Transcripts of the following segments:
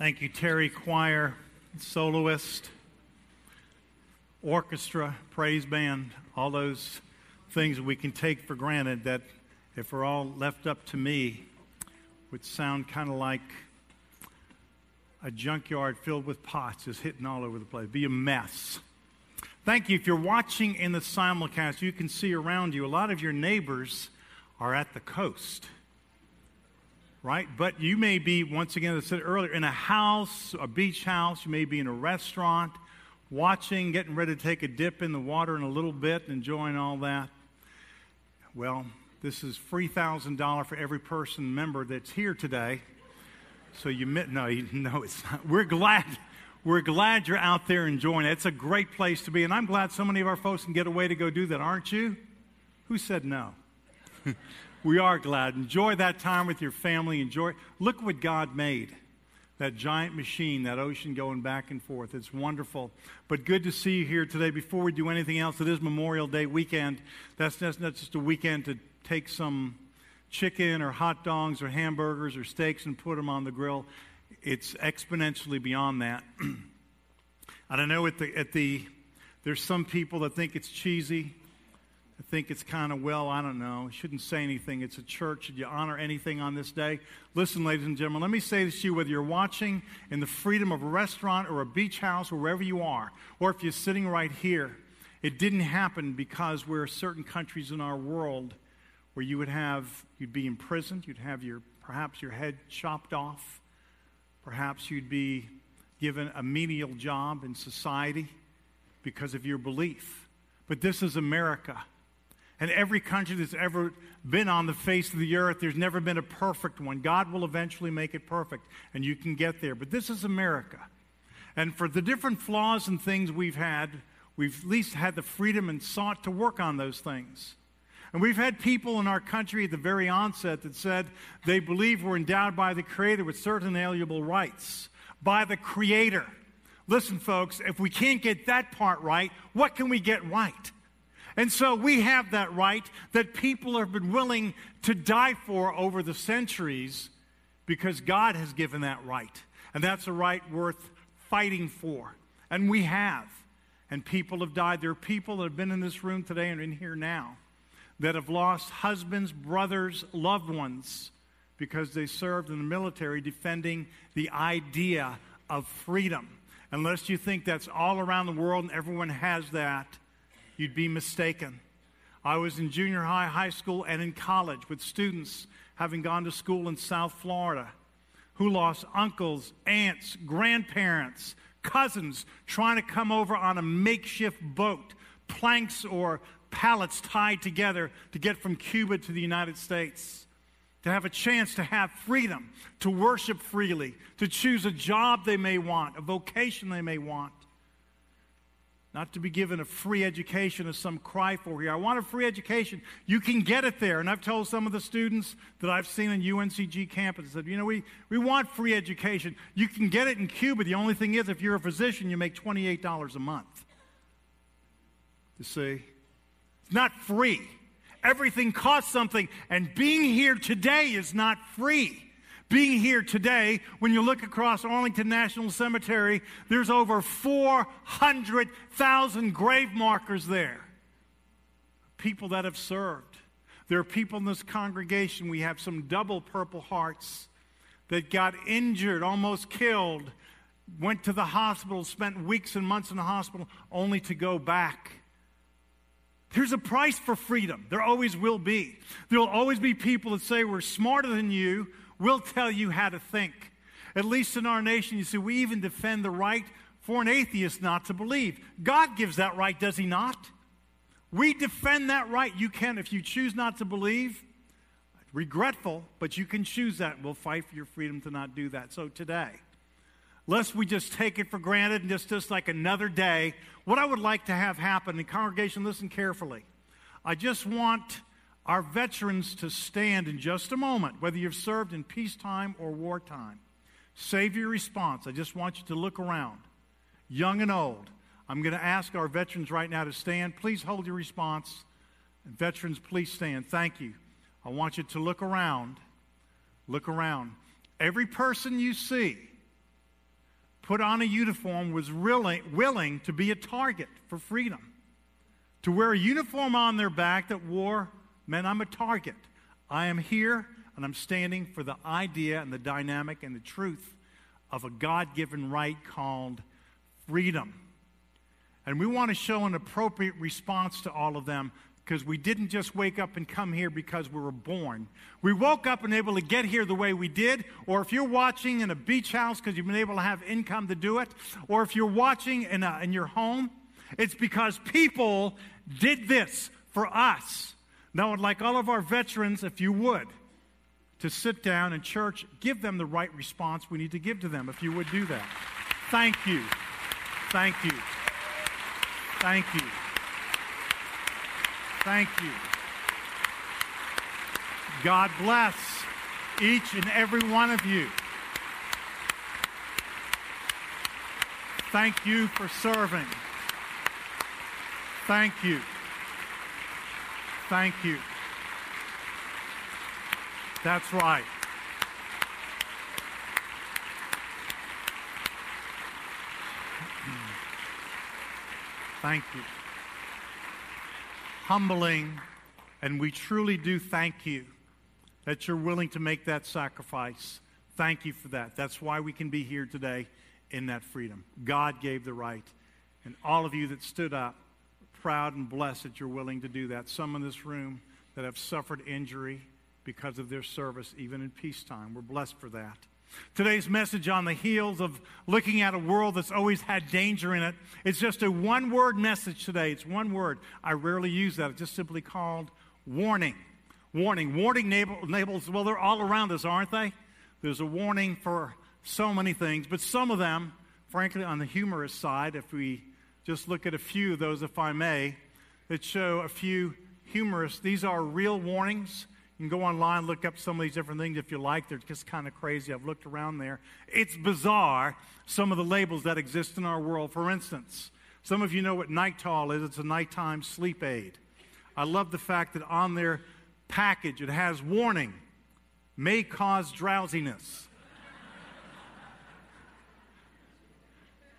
Thank you, Terry Choir, soloist, orchestra, praise band, all those things we can take for granted that, if we're all left up to me, would sound kind of like a junkyard filled with pots just hitting all over the place. Be a mess. Thank you. If you're watching in the simulcast, you can see around you a lot of your neighbors are at the coast right? But you may be, once again, as I said earlier, in a house, a beach house. You may be in a restaurant, watching, getting ready to take a dip in the water in a little bit, enjoying all that. Well, this is $3,000 for every person member that's here today. So you no, you, no, it's not. We're glad. We're glad you're out there enjoying it. It's a great place to be, and I'm glad so many of our folks can get away to go do that, aren't you? Who said no? we are glad. Enjoy that time with your family. Enjoy. Look what God made. That giant machine, that ocean going back and forth. It's wonderful. But good to see you here today. Before we do anything else, it is Memorial Day weekend. That's, that's not just a weekend to take some chicken or hot dogs or hamburgers or steaks and put them on the grill. It's exponentially beyond that. I don't know at the, at the there's some people that think it's cheesy. I think it's kind of, well, I don't know. I shouldn't say anything. It's a church. Should you honor anything on this day? Listen, ladies and gentlemen, let me say this to you whether you're watching in the freedom of a restaurant or a beach house or wherever you are, or if you're sitting right here, it didn't happen because we're certain countries in our world where you would have, you'd be imprisoned, you'd have your, perhaps your head chopped off, perhaps you'd be given a menial job in society because of your belief. But this is America. And every country that's ever been on the face of the earth, there's never been a perfect one. God will eventually make it perfect, and you can get there. But this is America. And for the different flaws and things we've had, we've at least had the freedom and sought to work on those things. And we've had people in our country at the very onset that said they believe we're endowed by the Creator with certain inalienable rights, by the Creator. Listen, folks, if we can't get that part right, what can we get right? And so we have that right that people have been willing to die for over the centuries because God has given that right. And that's a right worth fighting for. And we have. And people have died. There are people that have been in this room today and in here now that have lost husbands, brothers, loved ones because they served in the military defending the idea of freedom. Unless you think that's all around the world and everyone has that, you'd be mistaken. I was in junior high, high school, and in college with students having gone to school in South Florida who lost uncles, aunts, grandparents, cousins trying to come over on a makeshift boat, planks or pallets tied together to get from Cuba to the United States. To have a chance to have freedom, to worship freely, to choose a job they may want, a vocation they may want not to be given a free education as some cry for here. I want a free education. You can get it there. And I've told some of the students that I've seen on UNCG campus, said, you know, we, we want free education. You can get it in Cuba. The only thing is, if you're a physician, you make $28 a month. You see? It's not free. Everything costs something. And being here today is not free being here today, when you look across Arlington National Cemetery, there's over 400,000 grave markers there. People that have served. There are people in this congregation, we have some double Purple Hearts that got injured, almost killed, went to the hospital, spent weeks and months in the hospital, only to go back. There's a price for freedom. There always will be. There will always be people that say we're smarter than you, We'll tell you how to think. At least in our nation, you see, we even defend the right for an atheist not to believe. God gives that right, does He not? We defend that right. You can, if you choose not to believe, regretful, but you can choose that. We'll fight for your freedom to not do that. So today, lest we just take it for granted and just, just like another day, what I would like to have happen, and congregation, listen carefully. I just want our veterans to stand in just a moment, whether you've served in peacetime or wartime. Save your response. I just want you to look around, young and old. I'm going to ask our veterans right now to stand. Please hold your response. And veterans, please stand. Thank you. I want you to look around. Look around. Every person you see, put on a uniform was really willing to be a target for freedom. To wear a uniform on their back that wore meant I'm a target. I am here and I'm standing for the idea and the dynamic and the truth of a God given right called freedom. And we want to show an appropriate response to all of them because we didn't just wake up and come here because we were born. We woke up and able to get here the way we did, or if you're watching in a beach house because you've been able to have income to do it, or if you're watching in, a, in your home, it's because people did this for us. Now, I'd like all of our veterans, if you would, to sit down in church, give them the right response we need to give to them, if you would do that. Thank you. Thank you. Thank you. Thank you. God bless each and every one of you. Thank you for serving. Thank you. Thank you. That's right. Thank you. Humbling, and we truly do thank you that you're willing to make that sacrifice. Thank you for that. That's why we can be here today in that freedom. God gave the right. And all of you that stood up, proud and blessed that you're willing to do that. Some in this room that have suffered injury because of their service, even in peacetime. We're blessed for that. Today's message on the heels of looking at a world that's always had danger in it. It's just a one word message today. It's one word. I rarely use that. It's just simply called warning. Warning. Warning labels, well, they're all around us, aren't they? There's a warning for so many things, but some of them, frankly, on the humorous side, if we just look at a few of those, if I may, that show a few humorous, these are real warnings you can go online, look up some of these different things if you like. They're just kind of crazy. I've looked around there. It's bizarre, some of the labels that exist in our world. For instance, some of you know what Nytol is. It's a nighttime sleep aid. I love the fact that on their package it has warning may cause drowsiness.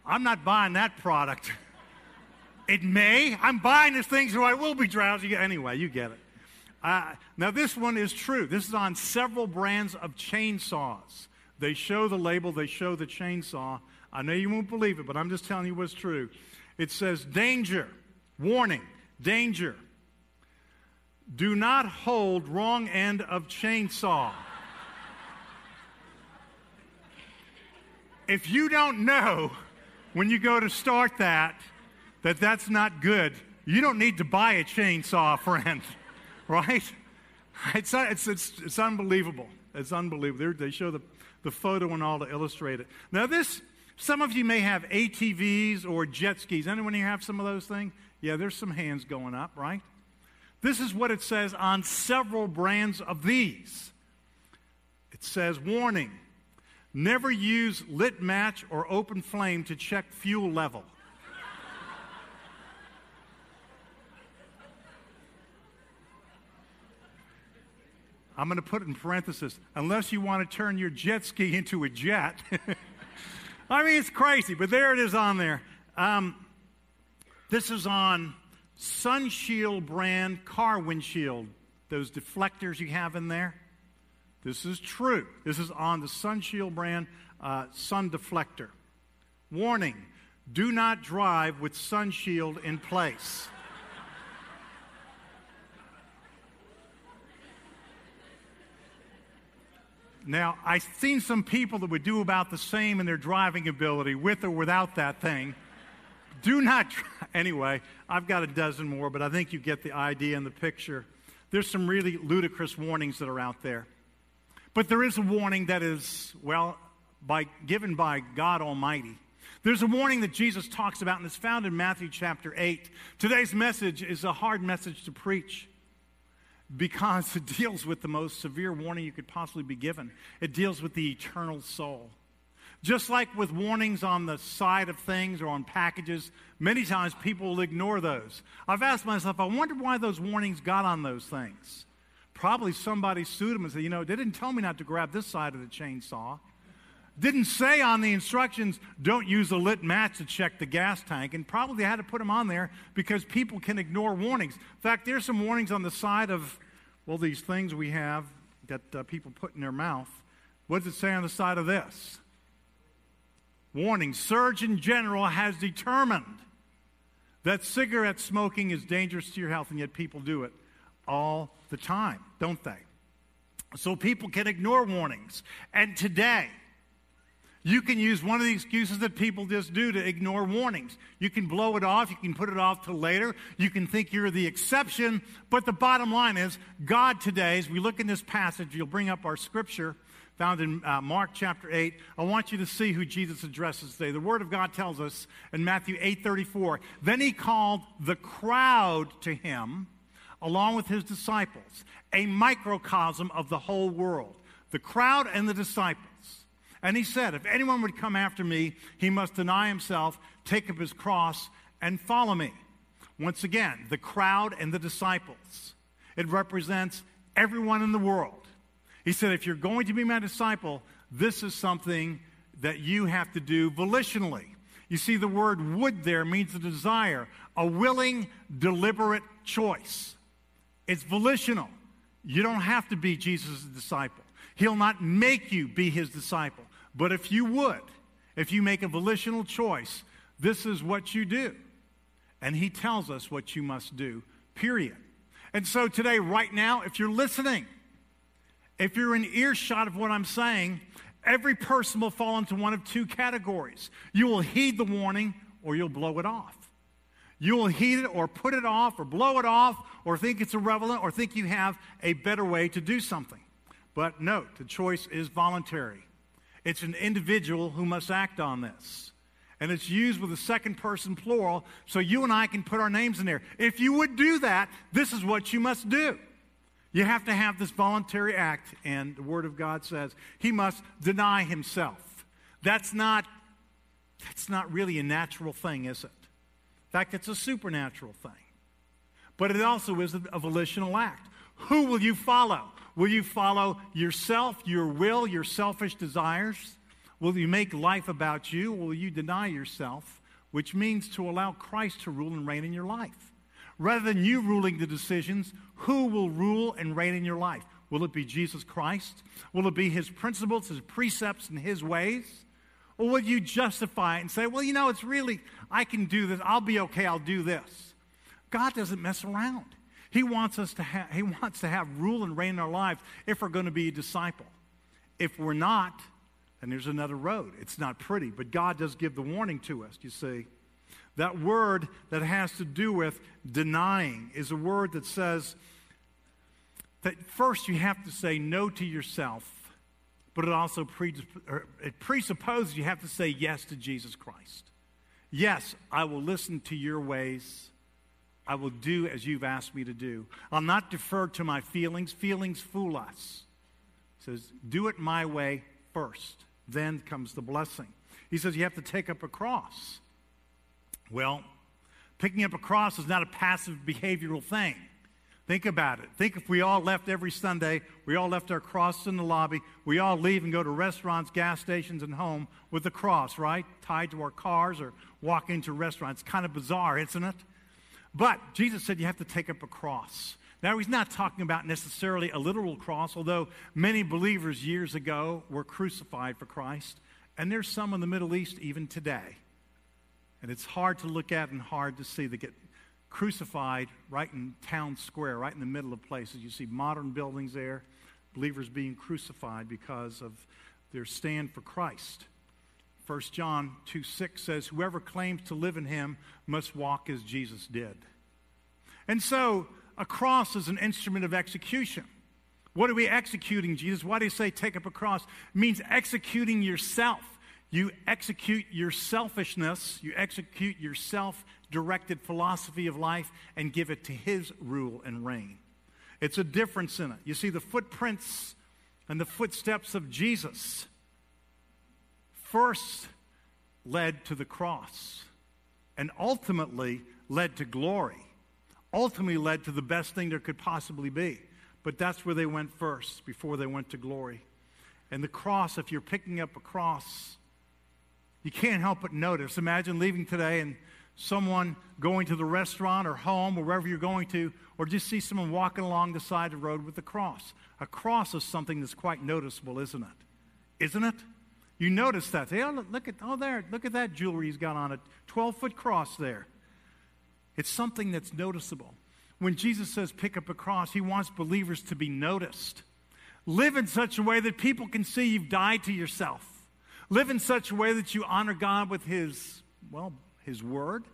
I'm not buying that product. It may. I'm buying this thing so I will be drowsy. Anyway, you get it. Uh, now, this one is true. This is on several brands of chainsaws. They show the label, they show the chainsaw. I know you won't believe it, but I'm just telling you what's true. It says, Danger, warning, danger. Do not hold wrong end of chainsaw. if you don't know when you go to start that that that's not good, you don't need to buy a chainsaw, friend right? It's, it's, it's, it's unbelievable. It's unbelievable. They show the, the photo and all to illustrate it. Now, this, some of you may have ATVs or jet skis. Anyone here have some of those things? Yeah, there's some hands going up, right? This is what it says on several brands of these. It says, warning, never use lit match or open flame to check fuel level. I'm going to put it in parenthesis, unless you want to turn your jet ski into a jet. I mean, it's crazy, but there it is on there. Um, this is on Sunshield brand car windshield, those deflectors you have in there. This is true. This is on the Sunshield brand uh, sun deflector. Warning do not drive with Sunshield in place. Now, I've seen some people that would do about the same in their driving ability, with or without that thing. Do not, try. anyway, I've got a dozen more, but I think you get the idea and the picture. There's some really ludicrous warnings that are out there. But there is a warning that is, well, by, given by God Almighty. There's a warning that Jesus talks about, and it's found in Matthew chapter 8. Today's message is a hard message to preach because it deals with the most severe warning you could possibly be given. It deals with the eternal soul. Just like with warnings on the side of things or on packages, many times people will ignore those. I've asked myself, I wonder why those warnings got on those things. Probably somebody sued them and said, you know, they didn't tell me not to grab this side of the chainsaw. Didn't say on the instructions, don't use a lit match to check the gas tank. And probably they had to put them on there because people can ignore warnings. In fact, there's some warnings on the side of, well, these things we have that uh, people put in their mouth. What does it say on the side of this? Warning Surgeon General has determined that cigarette smoking is dangerous to your health, and yet people do it all the time, don't they? So people can ignore warnings. And today, you can use one of the excuses that people just do to ignore warnings. You can blow it off, you can put it off till later, you can think you're the exception, but the bottom line is God today, as we look in this passage, you'll bring up our scripture found in uh, Mark chapter 8. I want you to see who Jesus addresses today. The Word of God tells us in Matthew 8 34, then he called the crowd to him along with his disciples, a microcosm of the whole world. The crowd and the disciples. And he said, If anyone would come after me, he must deny himself, take up his cross, and follow me. Once again, the crowd and the disciples. It represents everyone in the world. He said, if you're going to be my disciple, this is something that you have to do volitionally. You see, the word would there means a desire, a willing, deliberate choice. It's volitional. You don't have to be Jesus' disciple. He'll not make you be his disciple. But if you would, if you make a volitional choice, this is what you do. And he tells us what you must do, period. And so today, right now, if you're listening, if you're in earshot of what I'm saying, every person will fall into one of two categories. You will heed the warning or you'll blow it off. You will heed it or put it off or blow it off or think it's irrelevant or think you have a better way to do something. But note, the choice is voluntary. It's an individual who must act on this. And it's used with a second person plural, so you and I can put our names in there. If you would do that, this is what you must do. You have to have this voluntary act, and the Word of God says he must deny himself. That's not, that's not really a natural thing, is it? In fact, it's a supernatural thing. But it also is a volitional act. Who will you follow? Will you follow yourself, your will, your selfish desires? Will you make life about you? Will you deny yourself, which means to allow Christ to rule and reign in your life? Rather than you ruling the decisions, who will rule and reign in your life? Will it be Jesus Christ? Will it be his principles, his precepts, and his ways? Or will you justify it and say, well, you know, it's really, I can do this. I'll be okay. I'll do this. God doesn't mess around. He wants us to have, he wants to have rule and reign in our lives if we're going to be a disciple. If we're not, then there's another road. It's not pretty, but God does give the warning to us, you see. That word that has to do with denying is a word that says that first you have to say no to yourself, but it also presupposes you have to say yes to Jesus Christ. Yes, I will listen to your ways. I will do as you've asked me to do. I'll not defer to my feelings. Feelings fool us. He says, do it my way first. Then comes the blessing. He says you have to take up a cross. Well, picking up a cross is not a passive behavioral thing. Think about it. Think if we all left every Sunday, we all left our cross in the lobby, we all leave and go to restaurants, gas stations, and home with the cross, right? Tied to our cars or walk into restaurants. It's kind of bizarre, isn't it? But Jesus said you have to take up a cross. Now, he's not talking about necessarily a literal cross, although many believers years ago were crucified for Christ. And there's some in the Middle East even today and it's hard to look at and hard to see. They get crucified right in town square, right in the middle of places. You see modern buildings there, believers being crucified because of their stand for Christ. 1 John 2 6 says, Whoever claims to live in him must walk as Jesus did. And so, a cross is an instrument of execution. What are we executing, Jesus? Why do you say take up a cross? It means executing yourself. You execute your selfishness, you execute your self directed philosophy of life, and give it to His rule and reign. It's a difference in it. You see, the footprints and the footsteps of Jesus first led to the cross and ultimately led to glory, ultimately led to the best thing there could possibly be. But that's where they went first before they went to glory. And the cross, if you're picking up a cross, you can't help but notice. Imagine leaving today and someone going to the restaurant or home or wherever you're going to, or just see someone walking along the side of the road with a cross. A cross is something that's quite noticeable, isn't it? Isn't it? You notice that. Say, oh, look at, oh, there, look at that jewelry he's got on a 12 foot cross there. It's something that's noticeable. When Jesus says pick up a cross, he wants believers to be noticed. Live in such a way that people can see you've died to yourself. Live in such a way that you honor God with his, well, his word,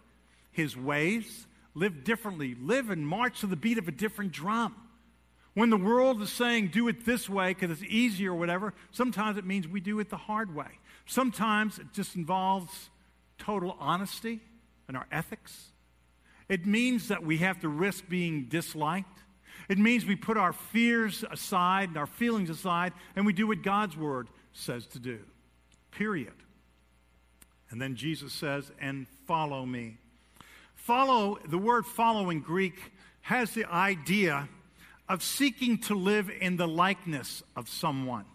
his ways. Live differently. Live and march to the beat of a different drum. When the world is saying do it this way because it's easier or whatever, sometimes it means we do it the hard way. Sometimes it just involves total honesty and our ethics. It means that we have to risk being disliked. It means we put our fears aside and our feelings aside and we do what God's word says to do. Period. And then Jesus says, and follow me. Follow, the word follow in Greek has the idea of seeking to live in the likeness of someone.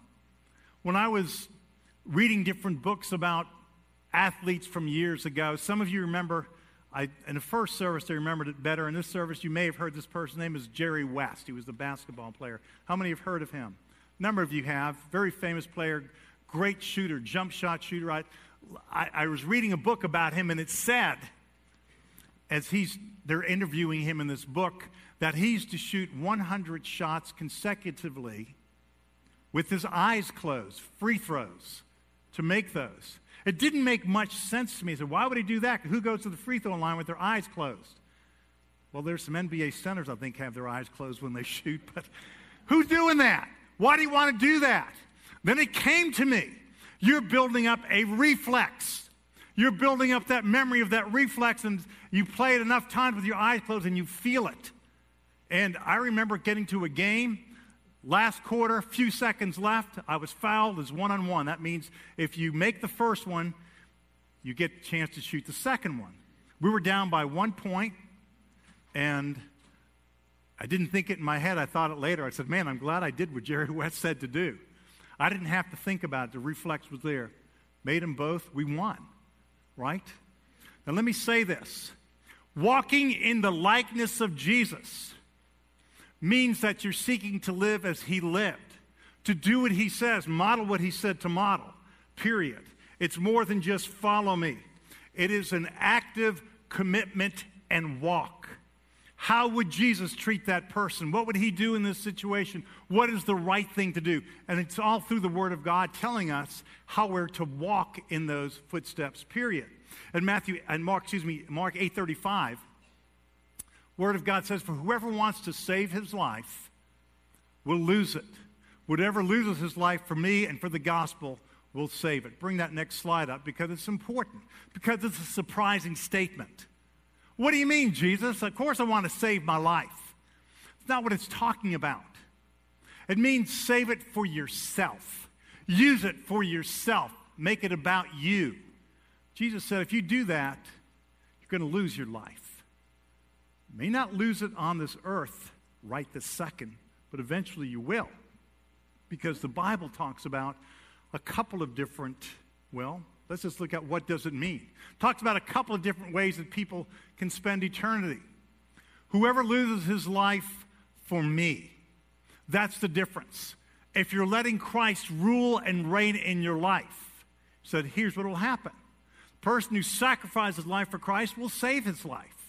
When I was reading different books about athletes from years ago, some of you remember I, in the first service, they remembered it better. In this service, you may have heard this person's name is Jerry West. He was the basketball player. How many have heard of him? A number of you have. Very famous player, great shooter, jump shot shooter. I, I, I was reading a book about him, and it said, as he's, they're interviewing him in this book, that he's to shoot 100 shots consecutively with his eyes closed, free throws, to make those. It didn't make much sense to me. I said, why would he do that? Who goes to the free throw line with their eyes closed? Well, there's some NBA centers, I think, have their eyes closed when they shoot, but who's doing that? Why do you want to do that? Then it came to me. You're building up a reflex. You're building up that memory of that reflex, and you play it enough times with your eyes closed and you feel it. And I remember getting to a game Last quarter, few seconds left. I was fouled as one on one. That means if you make the first one, you get a chance to shoot the second one. We were down by one point, and I didn't think it in my head. I thought it later. I said, Man, I'm glad I did what Jerry West said to do. I didn't have to think about it. The reflex was there. Made them both. We won, right? Now, let me say this walking in the likeness of Jesus means that you're seeking to live as he lived, to do what he says, model what he said to model, period. It's more than just follow me, it is an active commitment and walk. How would Jesus treat that person? What would he do in this situation? What is the right thing to do? And it's all through the Word of God telling us how we're to walk in those footsteps, period. And Matthew and Mark, excuse me, Mark 835 Word of God says, For whoever wants to save his life will lose it. Whatever loses his life for me and for the gospel will save it. Bring that next slide up because it's important, because it's a surprising statement. What do you mean, Jesus? Of course, I want to save my life. It's not what it's talking about. It means save it for yourself, use it for yourself, make it about you. Jesus said, if you do that, you're going to lose your life may not lose it on this earth right this second, but eventually you will. Because the Bible talks about a couple of different, well, let's just look at what does it mean. It talks about a couple of different ways that people can spend eternity. Whoever loses his life for me, that's the difference. If you're letting Christ rule and reign in your life, said, here's what will happen. The person who sacrifices life for Christ will save his life.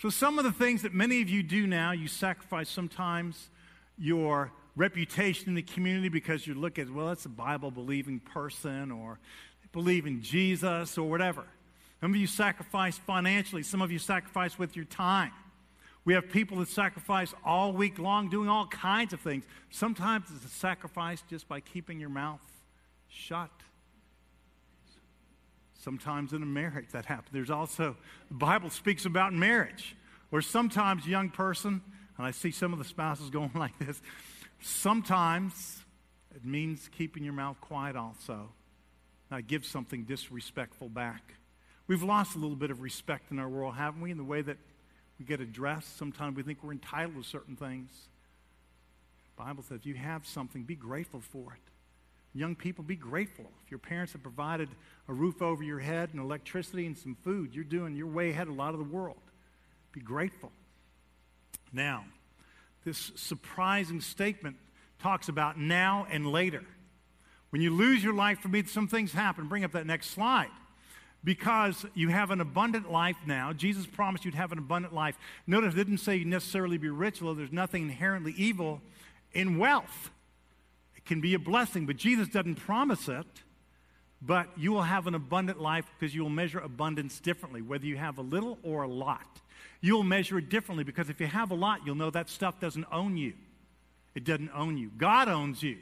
So, some of the things that many of you do now, you sacrifice sometimes your reputation in the community because you look at, well, that's a Bible believing person or believe in Jesus or whatever. Some of you sacrifice financially, some of you sacrifice with your time. We have people that sacrifice all week long doing all kinds of things. Sometimes it's a sacrifice just by keeping your mouth shut. Sometimes in a marriage that happens. There's also, the Bible speaks about marriage, where sometimes young person, and I see some of the spouses going like this, sometimes it means keeping your mouth quiet also. Not give something disrespectful back. We've lost a little bit of respect in our world, haven't we, in the way that we get addressed? Sometimes we think we're entitled to certain things. The Bible says if you have something, be grateful for it. Young people, be grateful. If your parents have provided a roof over your head and electricity and some food, you're doing, you're way ahead of a lot of the world. Be grateful. Now, this surprising statement talks about now and later. When you lose your life for me, some things happen. Bring up that next slide. Because you have an abundant life now. Jesus promised you'd have an abundant life. Notice it didn't say you necessarily be rich, although there's nothing inherently evil in wealth. Can be a blessing, but Jesus doesn't promise it. But you will have an abundant life because you will measure abundance differently, whether you have a little or a lot. You'll measure it differently because if you have a lot, you'll know that stuff doesn't own you. It doesn't own you. God owns you.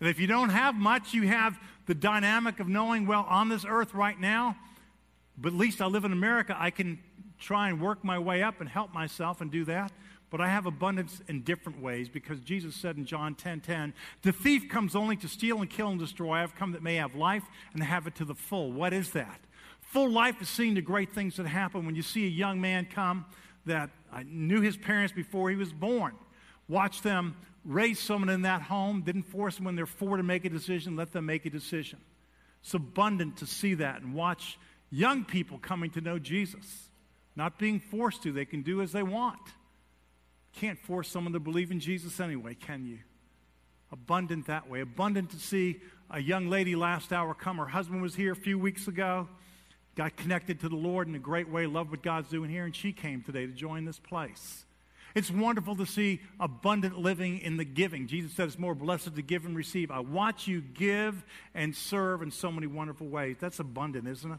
And if you don't have much, you have the dynamic of knowing, well, on this earth right now, but at least I live in America, I can try and work my way up and help myself and do that. But I have abundance in different ways because Jesus said in John 10 10, the thief comes only to steal and kill and destroy. I have come that may have life and have it to the full. What is that? Full life is seeing the great things that happen when you see a young man come that I knew his parents before he was born. Watch them raise someone in that home, didn't force them when they're four to make a decision, let them make a decision. It's abundant to see that and watch young people coming to know Jesus, not being forced to. They can do as they want. Can't force someone to believe in Jesus anyway, can you? Abundant that way. Abundant to see a young lady last hour come. Her husband was here a few weeks ago got connected to the Lord in a great way, loved what God's doing here, and she came today to join this place. It's wonderful to see abundant living in the giving. Jesus said it's more blessed to give and receive. I watch you give and serve in so many wonderful ways. That's abundant, isn't it?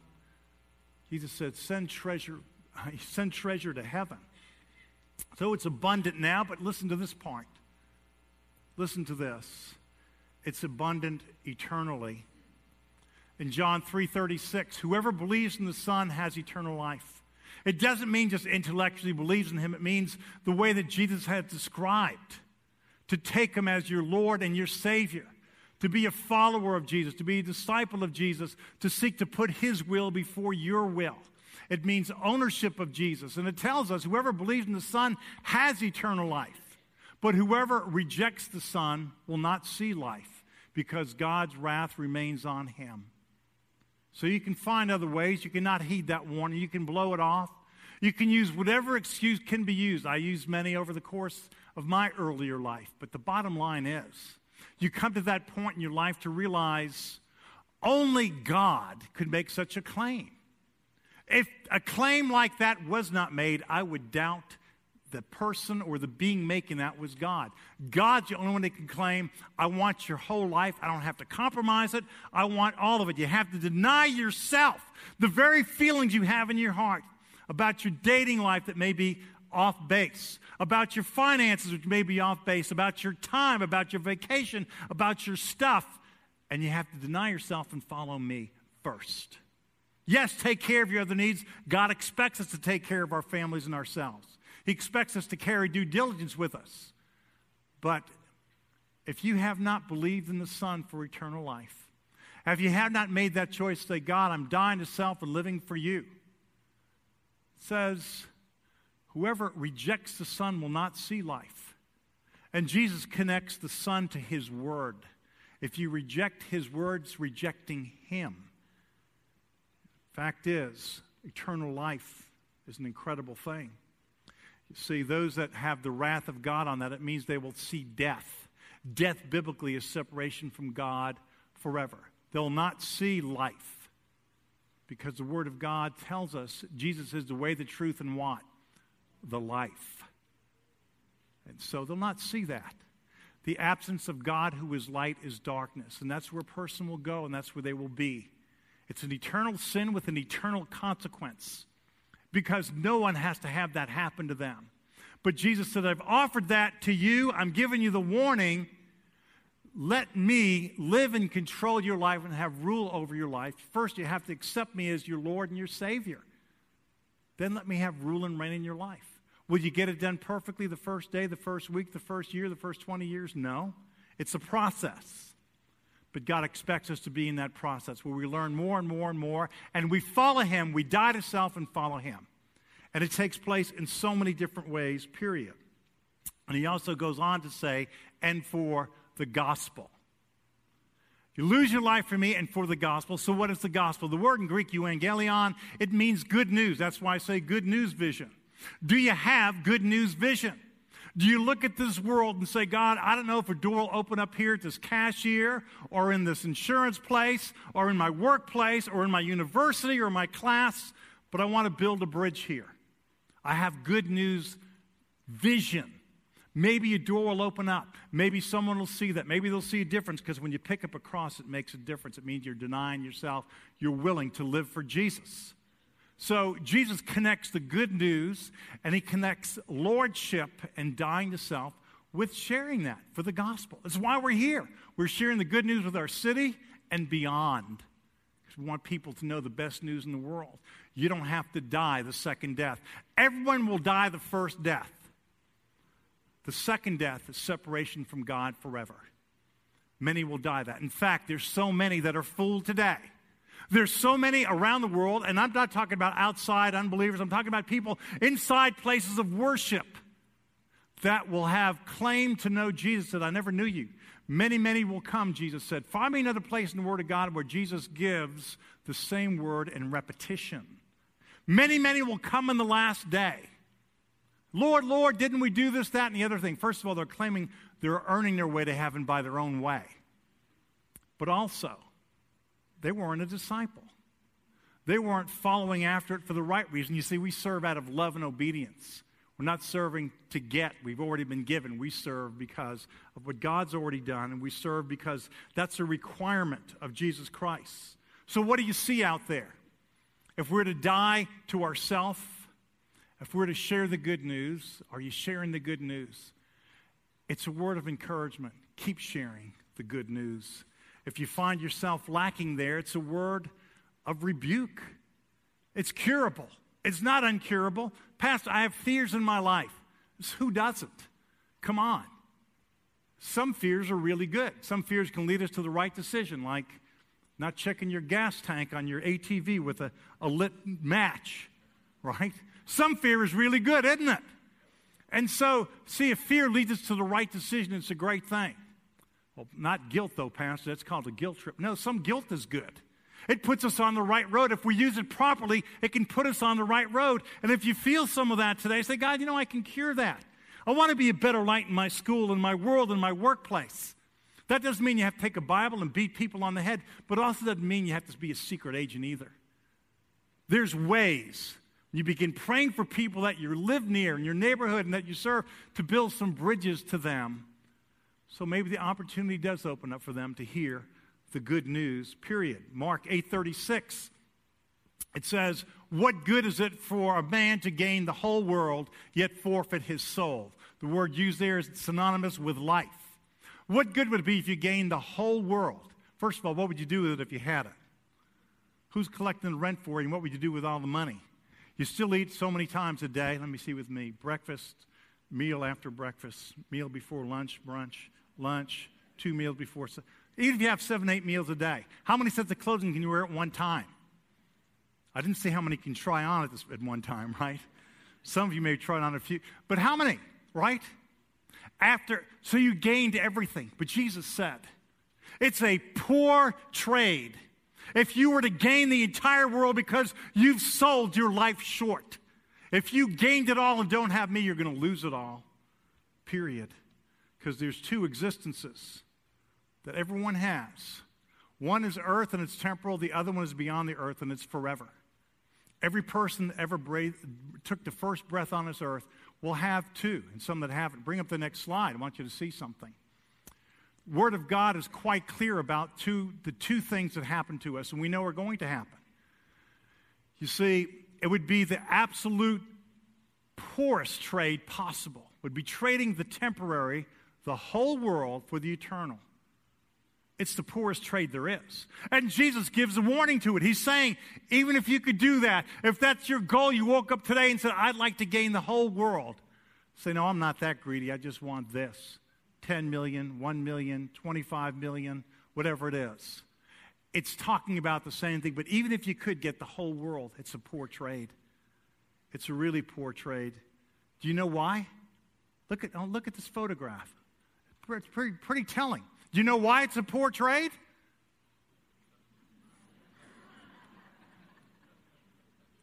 Jesus said, send treasure, send treasure to heaven. So it's abundant now, but listen to this point. Listen to this. It's abundant eternally in John 3:36, whoever believes in the Son has eternal life. It doesn't mean just intellectually believes in him, it means the way that Jesus had described to take him as your Lord and your Savior, to be a follower of Jesus, to be a disciple of Jesus, to seek to put his will before your will. It means ownership of Jesus. And it tells us whoever believes in the Son has eternal life. But whoever rejects the Son will not see life because God's wrath remains on him. So you can find other ways. You cannot heed that warning. You can blow it off. You can use whatever excuse can be used. I used many over the course of my earlier life. But the bottom line is, you come to that point in your life to realize only God could make such a claim. If a claim like that was not made, I would doubt the person or the being making that was God. God's the only one that can claim, I want your whole life. I don't have to compromise it. I want all of it. You have to deny yourself the very feelings you have in your heart about your dating life that may be off base, about your finances, which may be off base, about your time, about your vacation, about your stuff. And you have to deny yourself and follow me first. Yes, take care of your other needs. God expects us to take care of our families and ourselves. He expects us to carry due diligence with us. But if you have not believed in the Son for eternal life, if you have not made that choice, say, God, I'm dying to self and living for you, it says, whoever rejects the Son will not see life. And Jesus connects the Son to His Word. If you reject His words, rejecting Him. Fact is, eternal life is an incredible thing. You see, those that have the wrath of God on that, it means they will see death. Death, biblically, is separation from God forever. They'll not see life because the Word of God tells us Jesus is the way, the truth, and what? The life. And so they'll not see that. The absence of God, who is light, is darkness. And that's where a person will go, and that's where they will be. It's an eternal sin with an eternal consequence because no one has to have that happen to them. But Jesus said, I've offered that to you. I'm giving you the warning. Let me live and control your life and have rule over your life. First, you have to accept me as your Lord and your Savior. Then let me have rule and reign in your life. Will you get it done perfectly the first day, the first week, the first year, the first 20 years? No. It's a process. But God expects us to be in that process where we learn more and more and more, and we follow Him. We die to self and follow Him. And it takes place in so many different ways, period. And he also goes on to say, and for the gospel. You lose your life for me and for the gospel. So, what is the gospel? The word in Greek, euangelion, it means good news. That's why I say good news vision. Do you have good news vision? Do you look at this world and say, God, I don't know if a door will open up here at this cashier or in this insurance place or in my workplace or in my university or my class, but I want to build a bridge here. I have good news vision. Maybe a door will open up. Maybe someone will see that. Maybe they'll see a difference because when you pick up a cross, it makes a difference. It means you're denying yourself. You're willing to live for Jesus. So Jesus connects the good news and he connects lordship and dying to self with sharing that for the gospel. That's why we're here. We're sharing the good news with our city and beyond. Because we want people to know the best news in the world. You don't have to die the second death. Everyone will die the first death. The second death is separation from God forever. Many will die that. In fact, there's so many that are fooled today there's so many around the world, and I'm not talking about outside unbelievers, I'm talking about people inside places of worship that will have claim to know Jesus that I never knew you. Many, many will come, Jesus said. Find me another place in the Word of God where Jesus gives the same word in repetition. Many, many will come in the last day. Lord, Lord, didn't we do this, that, and the other thing? First of all, they're claiming they're earning their way to heaven by their own way. But also, they weren't a disciple. They weren't following after it for the right reason. You see, we serve out of love and obedience. We're not serving to get, we've already been given. We serve because of what God's already done, and we serve because that's a requirement of Jesus Christ. So, what do you see out there? If we're to die to ourself, if we're to share the good news, are you sharing the good news? It's a word of encouragement. Keep sharing the good news. If you find yourself lacking there, it's a word of rebuke. It's curable. It's not uncurable. Pastor, I have fears in my life. Who doesn't? Come on. Some fears are really good. Some fears can lead us to the right decision, like not checking your gas tank on your ATV with a, a lit match, right? Some fear is really good, isn't it? And so, see, if fear leads us to the right decision, it's a great thing. Well, not guilt, though, Pastor. That's called a guilt trip. No, some guilt is good. It puts us on the right road. If we use it properly, it can put us on the right road. And if you feel some of that today, say, God, you know, I can cure that. I want to be a better light in my school, in my world, in my workplace. That doesn't mean you have to take a Bible and beat people on the head, but it also doesn't mean you have to be a secret agent either. There's ways. You begin praying for people that you live near in your neighborhood and that you serve to build some bridges to them so maybe the opportunity does open up for them to hear the good news, period. Mark 8:36. It says, "What good is it for a man to gain the whole world yet forfeit his soul?" The word used there is synonymous with life. What good would it be if you gained the whole world? First of all, what would you do with it if you had it? Who's collecting the rent for you, and what would you do with all the money? You still eat so many times a day. Let me see with me breakfast, meal after breakfast, meal before lunch, brunch, lunch, two meals before. Even if you have seven, eight meals a day, how many sets of clothing can you wear at one time? I didn't say how many can try on at, this, at one time, right? Some of you may try on a few, but how many, right? After, so you gained everything. But Jesus said, it's a poor trade if you were to gain the entire world because you've sold your life short. If you gained it all and don't have me, you're going to lose it all. Period because there's two existences that everyone has. One is earth and it's temporal, the other one is beyond the earth and it's forever. Every person that ever breathed, took the first breath on this earth will have two, and some that haven't. Bring up the next slide. I want you to see something. Word of God is quite clear about two, the two things that happen to us, and we know are going to happen. You see, it would be the absolute poorest trade possible, would be trading the temporary the whole world for the eternal. It's the poorest trade there is. And Jesus gives a warning to it. He's saying, even if you could do that, if that's your goal, you woke up today and said, I'd like to gain the whole world. Say, no, I'm not that greedy. I just want this 10 million, 1 million, 25 million, whatever it is. It's talking about the same thing, but even if you could get the whole world, it's a poor trade. It's a really poor trade. Do you know why? Look at, oh, look at this photograph. It's pretty, pretty telling. Do you know why it's a poor trade?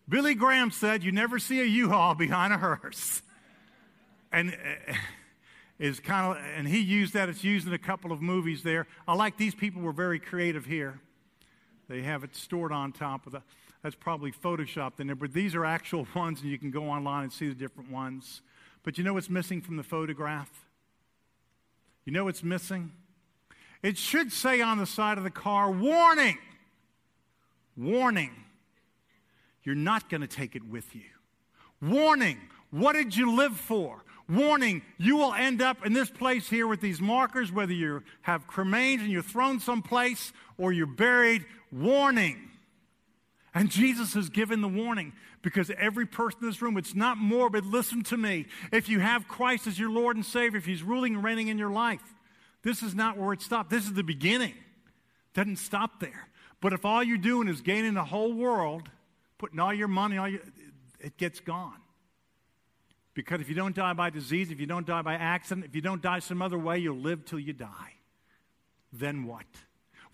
Billy Graham said, You never see a U haul behind a hearse. And. Uh, is kind of, and he used that. It's used in a couple of movies there. I like these people were very creative here. They have it stored on top of the. That's probably photoshopped in there, but these are actual ones, and you can go online and see the different ones. But you know what's missing from the photograph? You know what's missing? It should say on the side of the car, warning, warning, you're not going to take it with you. Warning, what did you live for? warning, you will end up in this place here with these markers, whether you have cremains and you're thrown someplace or you're buried. Warning. And Jesus has given the warning because every person in this room, it's not morbid. Listen to me. If you have Christ as your Lord and Savior, if He's ruling and reigning in your life, this is not where it stopped. This is the beginning. It Doesn't stop there. But if all you're doing is gaining the whole world, putting all your money, all your, it gets gone. Because if you don't die by disease, if you don't die by accident, if you don't die some other way, you'll live till you die. Then what?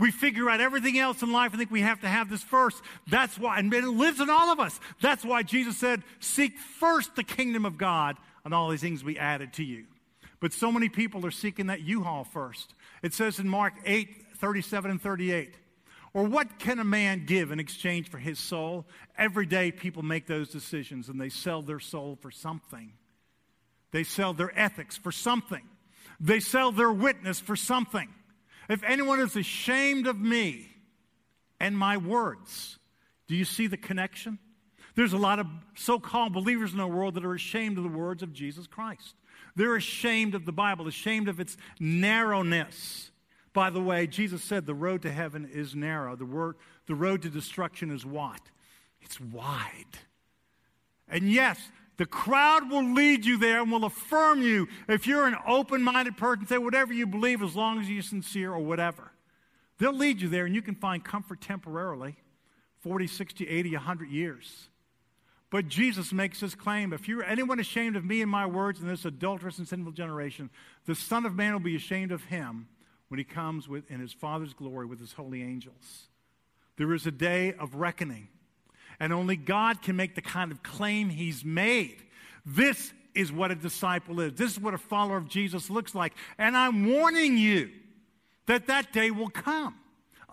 We figure out everything else in life and think we have to have this first. That's why, and it lives in all of us. That's why Jesus said, Seek first the kingdom of God, and all these things we added to you. But so many people are seeking that U haul first. It says in Mark 8 37 and 38. Or what can a man give in exchange for his soul? Every day people make those decisions and they sell their soul for something. They sell their ethics for something. They sell their witness for something. If anyone is ashamed of me and my words, do you see the connection? There's a lot of so called believers in the world that are ashamed of the words of Jesus Christ. They're ashamed of the Bible, ashamed of its narrowness. By the way, Jesus said the road to heaven is narrow. The, word, the road to destruction is what? It's wide. And yes, the crowd will lead you there and will affirm you if you're an open minded person, say whatever you believe as long as you're sincere or whatever. They'll lead you there and you can find comfort temporarily 40, 60, 80, 100 years. But Jesus makes this claim if you're anyone ashamed of me and my words in this adulterous and sinful generation, the Son of Man will be ashamed of him when he comes with, in his Father's glory with his holy angels. There is a day of reckoning, and only God can make the kind of claim he's made. This is what a disciple is. This is what a follower of Jesus looks like. And I'm warning you that that day will come.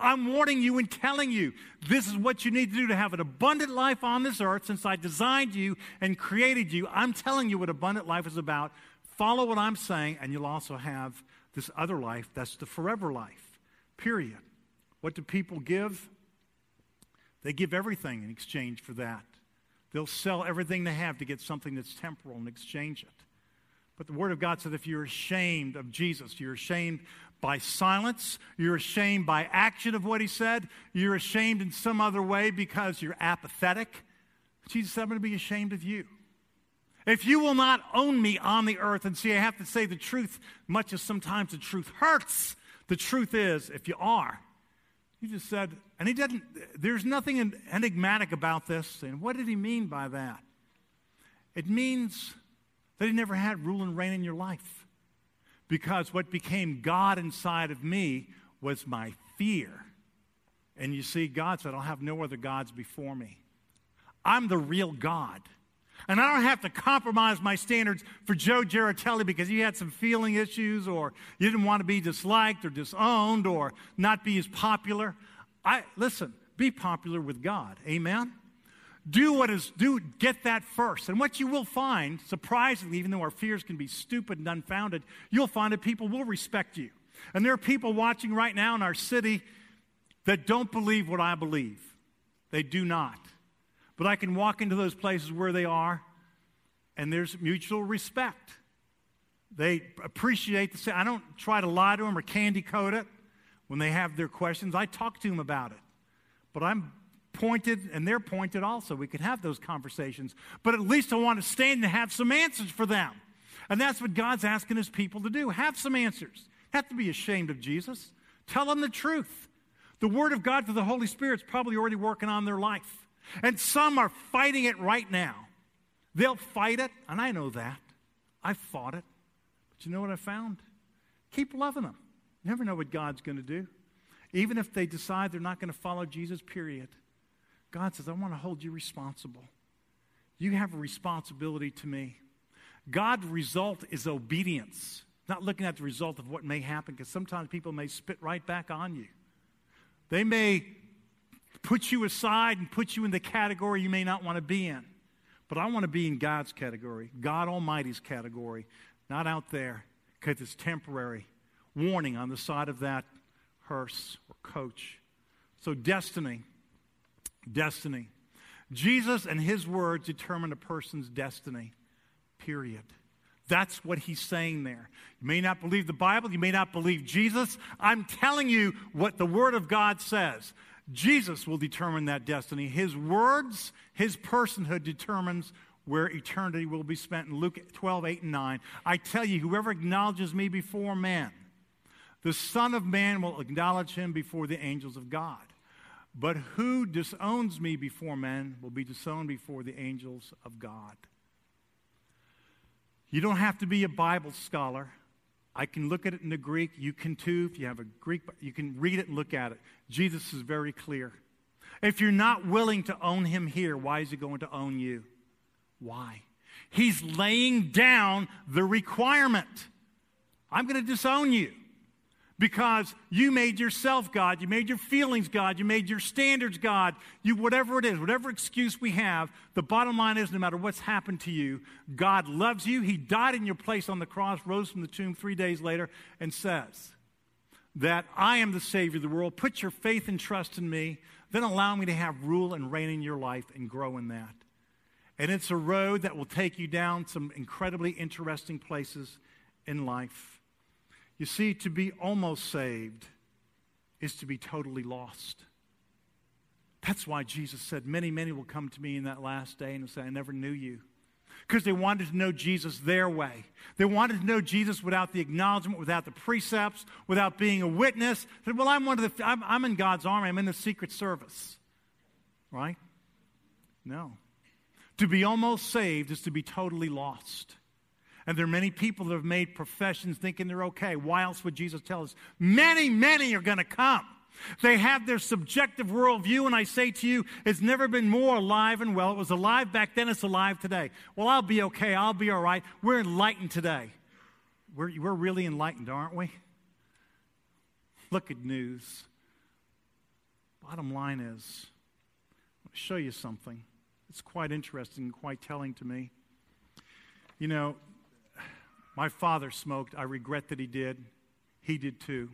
I'm warning you and telling you this is what you need to do to have an abundant life on this earth since I designed you and created you. I'm telling you what abundant life is about. Follow what I'm saying, and you'll also have this other life, that's the forever life, period. What do people give? They give everything in exchange for that. They'll sell everything they have to get something that's temporal and exchange it. But the Word of God said if you're ashamed of Jesus, you're ashamed by silence, you're ashamed by action of what He said, you're ashamed in some other way because you're apathetic, Jesus said, I'm going to be ashamed of you. If you will not own me on the earth, and see, I have to say the truth, much as sometimes the truth hurts, the truth is, if you are, he just said, and he didn't, there's nothing enigmatic about this. And what did he mean by that? It means that he never had rule and reign in your life. Because what became God inside of me was my fear. And you see, God said, I'll have no other gods before me. I'm the real God. And I don't have to compromise my standards for Joe Girardelli because he had some feeling issues or you didn't want to be disliked or disowned or not be as popular. I listen, be popular with God. Amen. Do what is do get that first. And what you will find, surprisingly, even though our fears can be stupid and unfounded, you'll find that people will respect you. And there are people watching right now in our city that don't believe what I believe. They do not. But I can walk into those places where they are, and there's mutual respect. They appreciate the same. I don't try to lie to them or candy coat it when they have their questions. I talk to them about it. But I'm pointed and they're pointed also. We can have those conversations. But at least I want to stand and have some answers for them. And that's what God's asking his people to do. Have some answers. Have to be ashamed of Jesus. Tell them the truth. The Word of God through the Holy Spirit's probably already working on their life. And some are fighting it right now. They'll fight it, and I know that. I fought it. But you know what I found? Keep loving them. You never know what God's going to do. Even if they decide they're not going to follow Jesus, period. God says, I want to hold you responsible. You have a responsibility to me. God's result is obedience, not looking at the result of what may happen, because sometimes people may spit right back on you. They may put you aside and put you in the category you may not want to be in. But I want to be in God's category, God Almighty's category, not out there because it's temporary. Warning on the side of that hearse or coach. So, destiny. Destiny. Jesus and his words determine a person's destiny, period. That's what he's saying there. You may not believe the Bible, you may not believe Jesus. I'm telling you what the Word of God says. Jesus will determine that destiny. His words, his personhood determines where eternity will be spent. In Luke 12, 8, and 9, I tell you, whoever acknowledges me before man, the Son of Man will acknowledge him before the angels of God. But who disowns me before men will be disowned before the angels of God. You don't have to be a Bible scholar. I can look at it in the Greek. You can too. If you have a Greek, you can read it and look at it. Jesus is very clear. If you're not willing to own him here, why is he going to own you? Why? He's laying down the requirement. I'm going to disown you because you made yourself God, you made your feelings God, you made your standards God, you whatever it is, whatever excuse we have, the bottom line is no matter what's happened to you, God loves you. He died in your place on the cross, rose from the tomb 3 days later and says that I am the savior of the world. Put your faith and trust in me, then allow me to have rule and reign in your life and grow in that. And it's a road that will take you down some incredibly interesting places in life. You see, to be almost saved is to be totally lost. That's why Jesus said, Many, many will come to me in that last day and say, I never knew you. Because they wanted to know Jesus their way. They wanted to know Jesus without the acknowledgement, without the precepts, without being a witness. They said, well, I'm one of the, I'm, I'm in God's army. I'm in the secret service. Right? No. To be almost saved is to be totally lost. And there are many people that have made professions thinking they're okay. Why else would Jesus tell us? Many, many are going to come. They have their subjective worldview, and I say to you, it's never been more alive and well. It was alive back then, it's alive today. Well, I'll be okay, I'll be all right. We're enlightened today. We're, we're really enlightened, aren't we? Look at news. Bottom line is, I'll show you something. It's quite interesting and quite telling to me. You know, my father smoked. I regret that he did. He did too.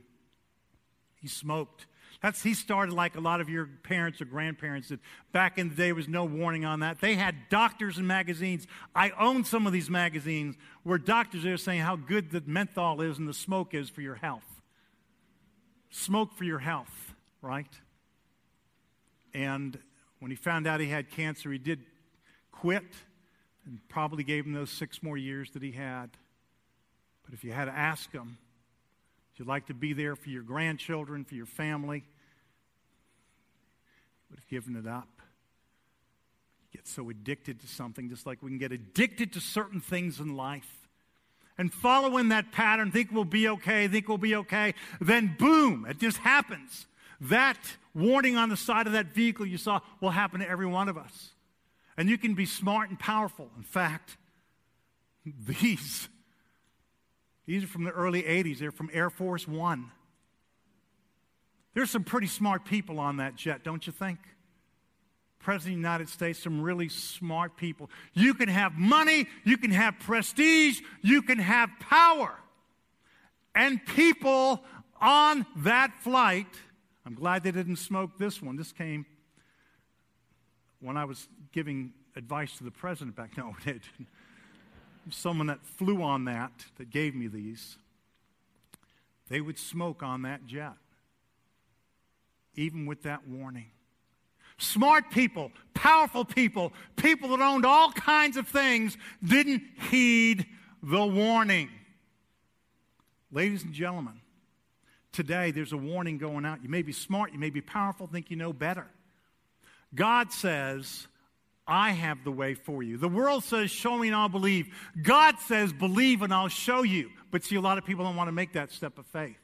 He smoked. That's, he started like a lot of your parents or grandparents did. Back in the day, was no warning on that. They had doctors and magazines. I own some of these magazines where doctors are saying how good the menthol is and the smoke is for your health. Smoke for your health, right? And when he found out he had cancer, he did quit and probably gave him those six more years that he had. But if you had to ask them, if you'd like to be there for your grandchildren, for your family, would have given it up. You get so addicted to something, just like we can get addicted to certain things in life. And follow in that pattern, think we'll be okay, think we'll be okay. Then, boom, it just happens. That warning on the side of that vehicle you saw will happen to every one of us. And you can be smart and powerful. In fact, these these are from the early 80s. They're from Air Force One. There's some pretty smart people on that jet, don't you think? President of the United States, some really smart people. You can have money, you can have prestige, you can have power. And people on that flight, I'm glad they didn't smoke this one. This came when I was giving advice to the president back. No, it didn't someone that flew on that, that gave me these, they would smoke on that jet, even with that warning. Smart people, powerful people, people that owned all kinds of things didn't heed the warning. Ladies and gentlemen, today there's a warning going out. You may be smart, you may be powerful, think you know better. God says, I have the way for you. The world says, Show me and I'll believe. God says, Believe and I'll show you. But see, a lot of people don't want to make that step of faith.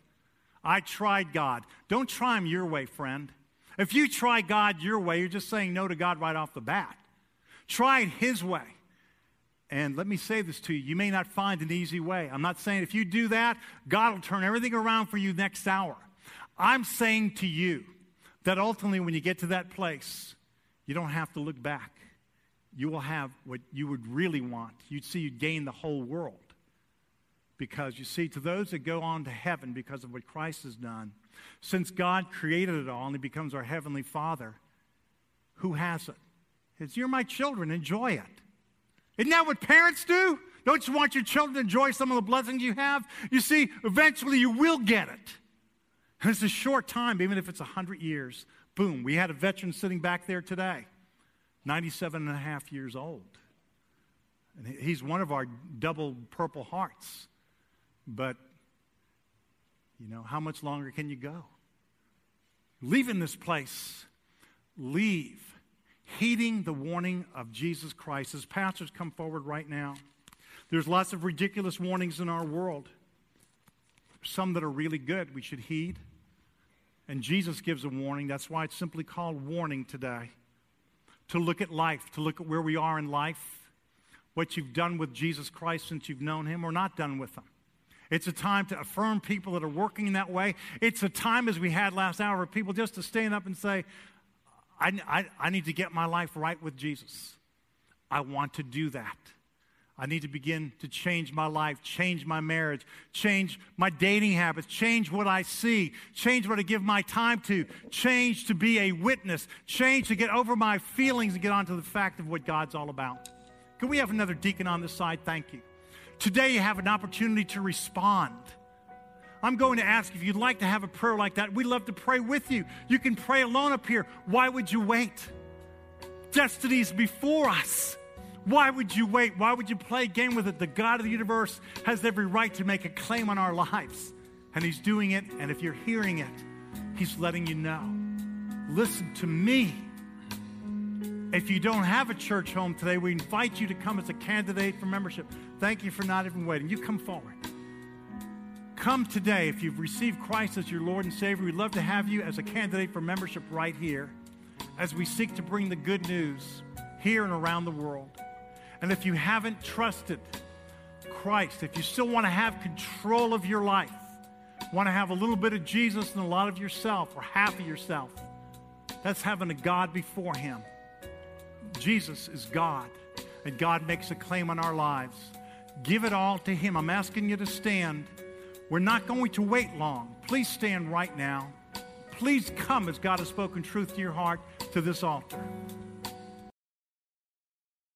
I tried God. Don't try him your way, friend. If you try God your way, you're just saying no to God right off the bat. Try it His way. And let me say this to you you may not find an easy way. I'm not saying if you do that, God will turn everything around for you next hour. I'm saying to you that ultimately, when you get to that place, you don't have to look back. You will have what you would really want. You'd see you'd gain the whole world. Because you see, to those that go on to heaven because of what Christ has done, since God created it all and He becomes our Heavenly Father, who has it? It's you're my children, enjoy it. Isn't that what parents do? Don't you want your children to enjoy some of the blessings you have? You see, eventually you will get it. And it's a short time, even if it's 100 years. Boom, we had a veteran sitting back there today, 97 and a half years old. And he's one of our double purple hearts. But, you know, how much longer can you go? Leaving this place, leave heeding the warning of Jesus Christ. As pastors come forward right now, there's lots of ridiculous warnings in our world. Some that are really good we should heed. And Jesus gives a warning. That's why it's simply called warning today. To look at life, to look at where we are in life, what you've done with Jesus Christ since you've known him or not done with him. It's a time to affirm people that are working in that way. It's a time, as we had last hour, for people just to stand up and say, I, I, I need to get my life right with Jesus. I want to do that. I need to begin to change my life, change my marriage, change my dating habits, change what I see, change what I give my time to, change to be a witness, change to get over my feelings and get onto the fact of what God's all about. Can we have another deacon on this side? Thank you. Today you have an opportunity to respond. I'm going to ask if you'd like to have a prayer like that. We'd love to pray with you. You can pray alone up here. Why would you wait? Destiny's before us. Why would you wait? Why would you play a game with it? The God of the universe has every right to make a claim on our lives. And He's doing it. And if you're hearing it, He's letting you know. Listen to me. If you don't have a church home today, we invite you to come as a candidate for membership. Thank you for not even waiting. You come forward. Come today if you've received Christ as your Lord and Savior. We'd love to have you as a candidate for membership right here as we seek to bring the good news here and around the world. And if you haven't trusted Christ, if you still want to have control of your life, want to have a little bit of Jesus and a lot of yourself or half of yourself, that's having a God before Him. Jesus is God, and God makes a claim on our lives. Give it all to Him. I'm asking you to stand. We're not going to wait long. Please stand right now. Please come as God has spoken truth to your heart to this altar.